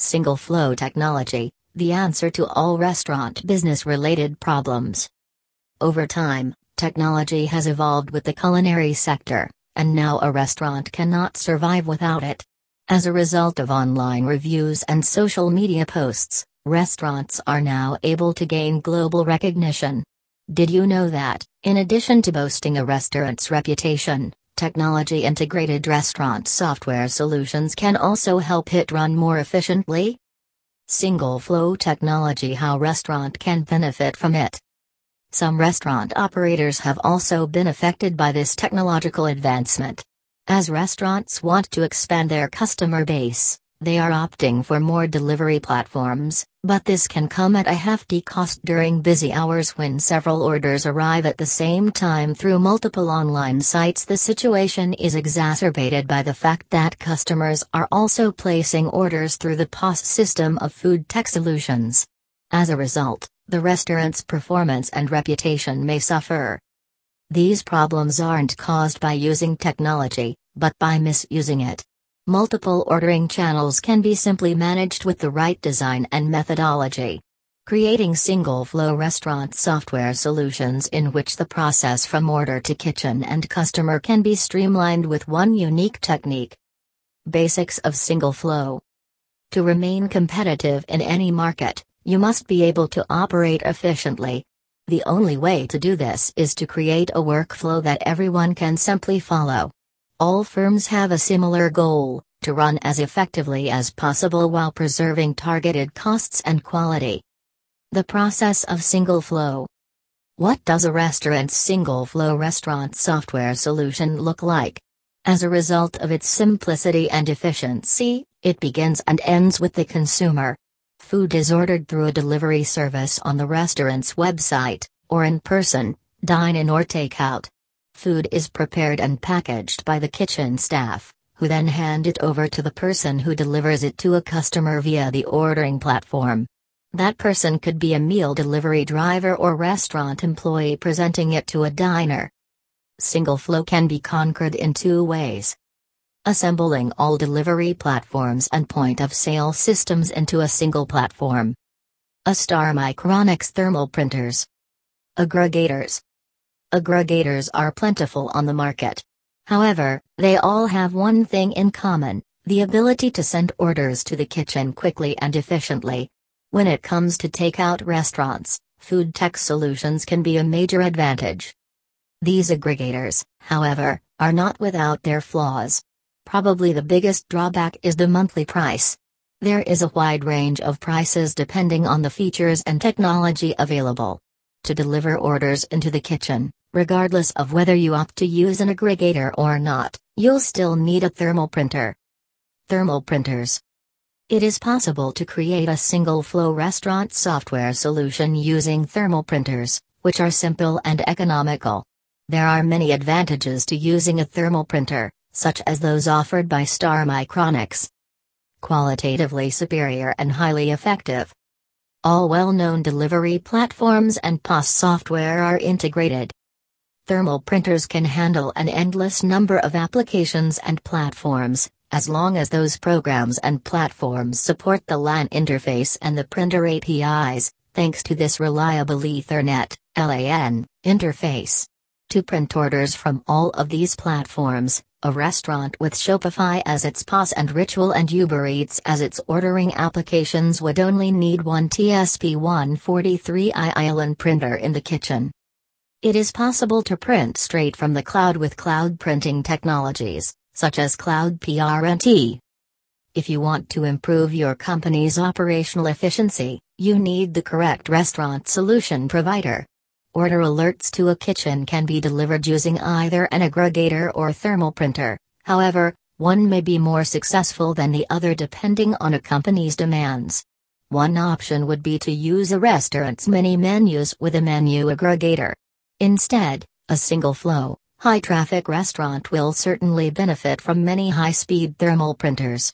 Single flow technology, the answer to all restaurant business related problems. Over time, technology has evolved with the culinary sector, and now a restaurant cannot survive without it. As a result of online reviews and social media posts, restaurants are now able to gain global recognition. Did you know that, in addition to boasting a restaurant's reputation, technology integrated restaurant software solutions can also help it run more efficiently? Single flow technology How restaurant can benefit from it. Some restaurant operators have also been affected by this technological advancement. As restaurants want to expand their customer base, they are opting for more delivery platforms, but this can come at a hefty cost during busy hours when several orders arrive at the same time through multiple online sites. The situation is exacerbated by the fact that customers are also placing orders through the POS system of food tech solutions. As a result, the restaurant's performance and reputation may suffer. These problems aren't caused by using technology, but by misusing it. Multiple ordering channels can be simply managed with the right design and methodology. Creating single flow restaurant software solutions in which the process from order to kitchen and customer can be streamlined with one unique technique. Basics of single flow. To remain competitive in any market, you must be able to operate efficiently. The only way to do this is to create a workflow that everyone can simply follow. All firms have a similar goal to run as effectively as possible while preserving targeted costs and quality. The process of single flow. What does a restaurant's single flow restaurant software solution look like? As a result of its simplicity and efficiency, it begins and ends with the consumer. Food is ordered through a delivery service on the restaurant's website, or in person, dine in or take out. Food is prepared and packaged by the kitchen staff, who then hand it over to the person who delivers it to a customer via the ordering platform. That person could be a meal delivery driver or restaurant employee presenting it to a diner. Single flow can be conquered in two ways. Assembling all delivery platforms and point of sale systems into a single platform. A Star Micronics thermal printers. Aggregators. Aggregators are plentiful on the market. However, they all have one thing in common the ability to send orders to the kitchen quickly and efficiently. When it comes to takeout restaurants, food tech solutions can be a major advantage. These aggregators, however, are not without their flaws. Probably the biggest drawback is the monthly price. There is a wide range of prices depending on the features and technology available. To deliver orders into the kitchen, Regardless of whether you opt to use an aggregator or not, you'll still need a thermal printer. Thermal printers. It is possible to create a single flow restaurant software solution using thermal printers, which are simple and economical. There are many advantages to using a thermal printer, such as those offered by Star Micronics. Qualitatively superior and highly effective. All well known delivery platforms and POS software are integrated. Thermal printers can handle an endless number of applications and platforms, as long as those programs and platforms support the LAN interface and the printer APIs, thanks to this reliable Ethernet LAN, interface. To print orders from all of these platforms, a restaurant with Shopify as its POS and Ritual and Uber Eats as its ordering applications would only need one TSP143i Island printer in the kitchen. It is possible to print straight from the cloud with cloud printing technologies, such as Cloud PRNT. If you want to improve your company's operational efficiency, you need the correct restaurant solution provider. Order alerts to a kitchen can be delivered using either an aggregator or thermal printer, however, one may be more successful than the other depending on a company's demands. One option would be to use a restaurant's many menus with a menu aggregator. Instead, a single flow, high traffic restaurant will certainly benefit from many high speed thermal printers.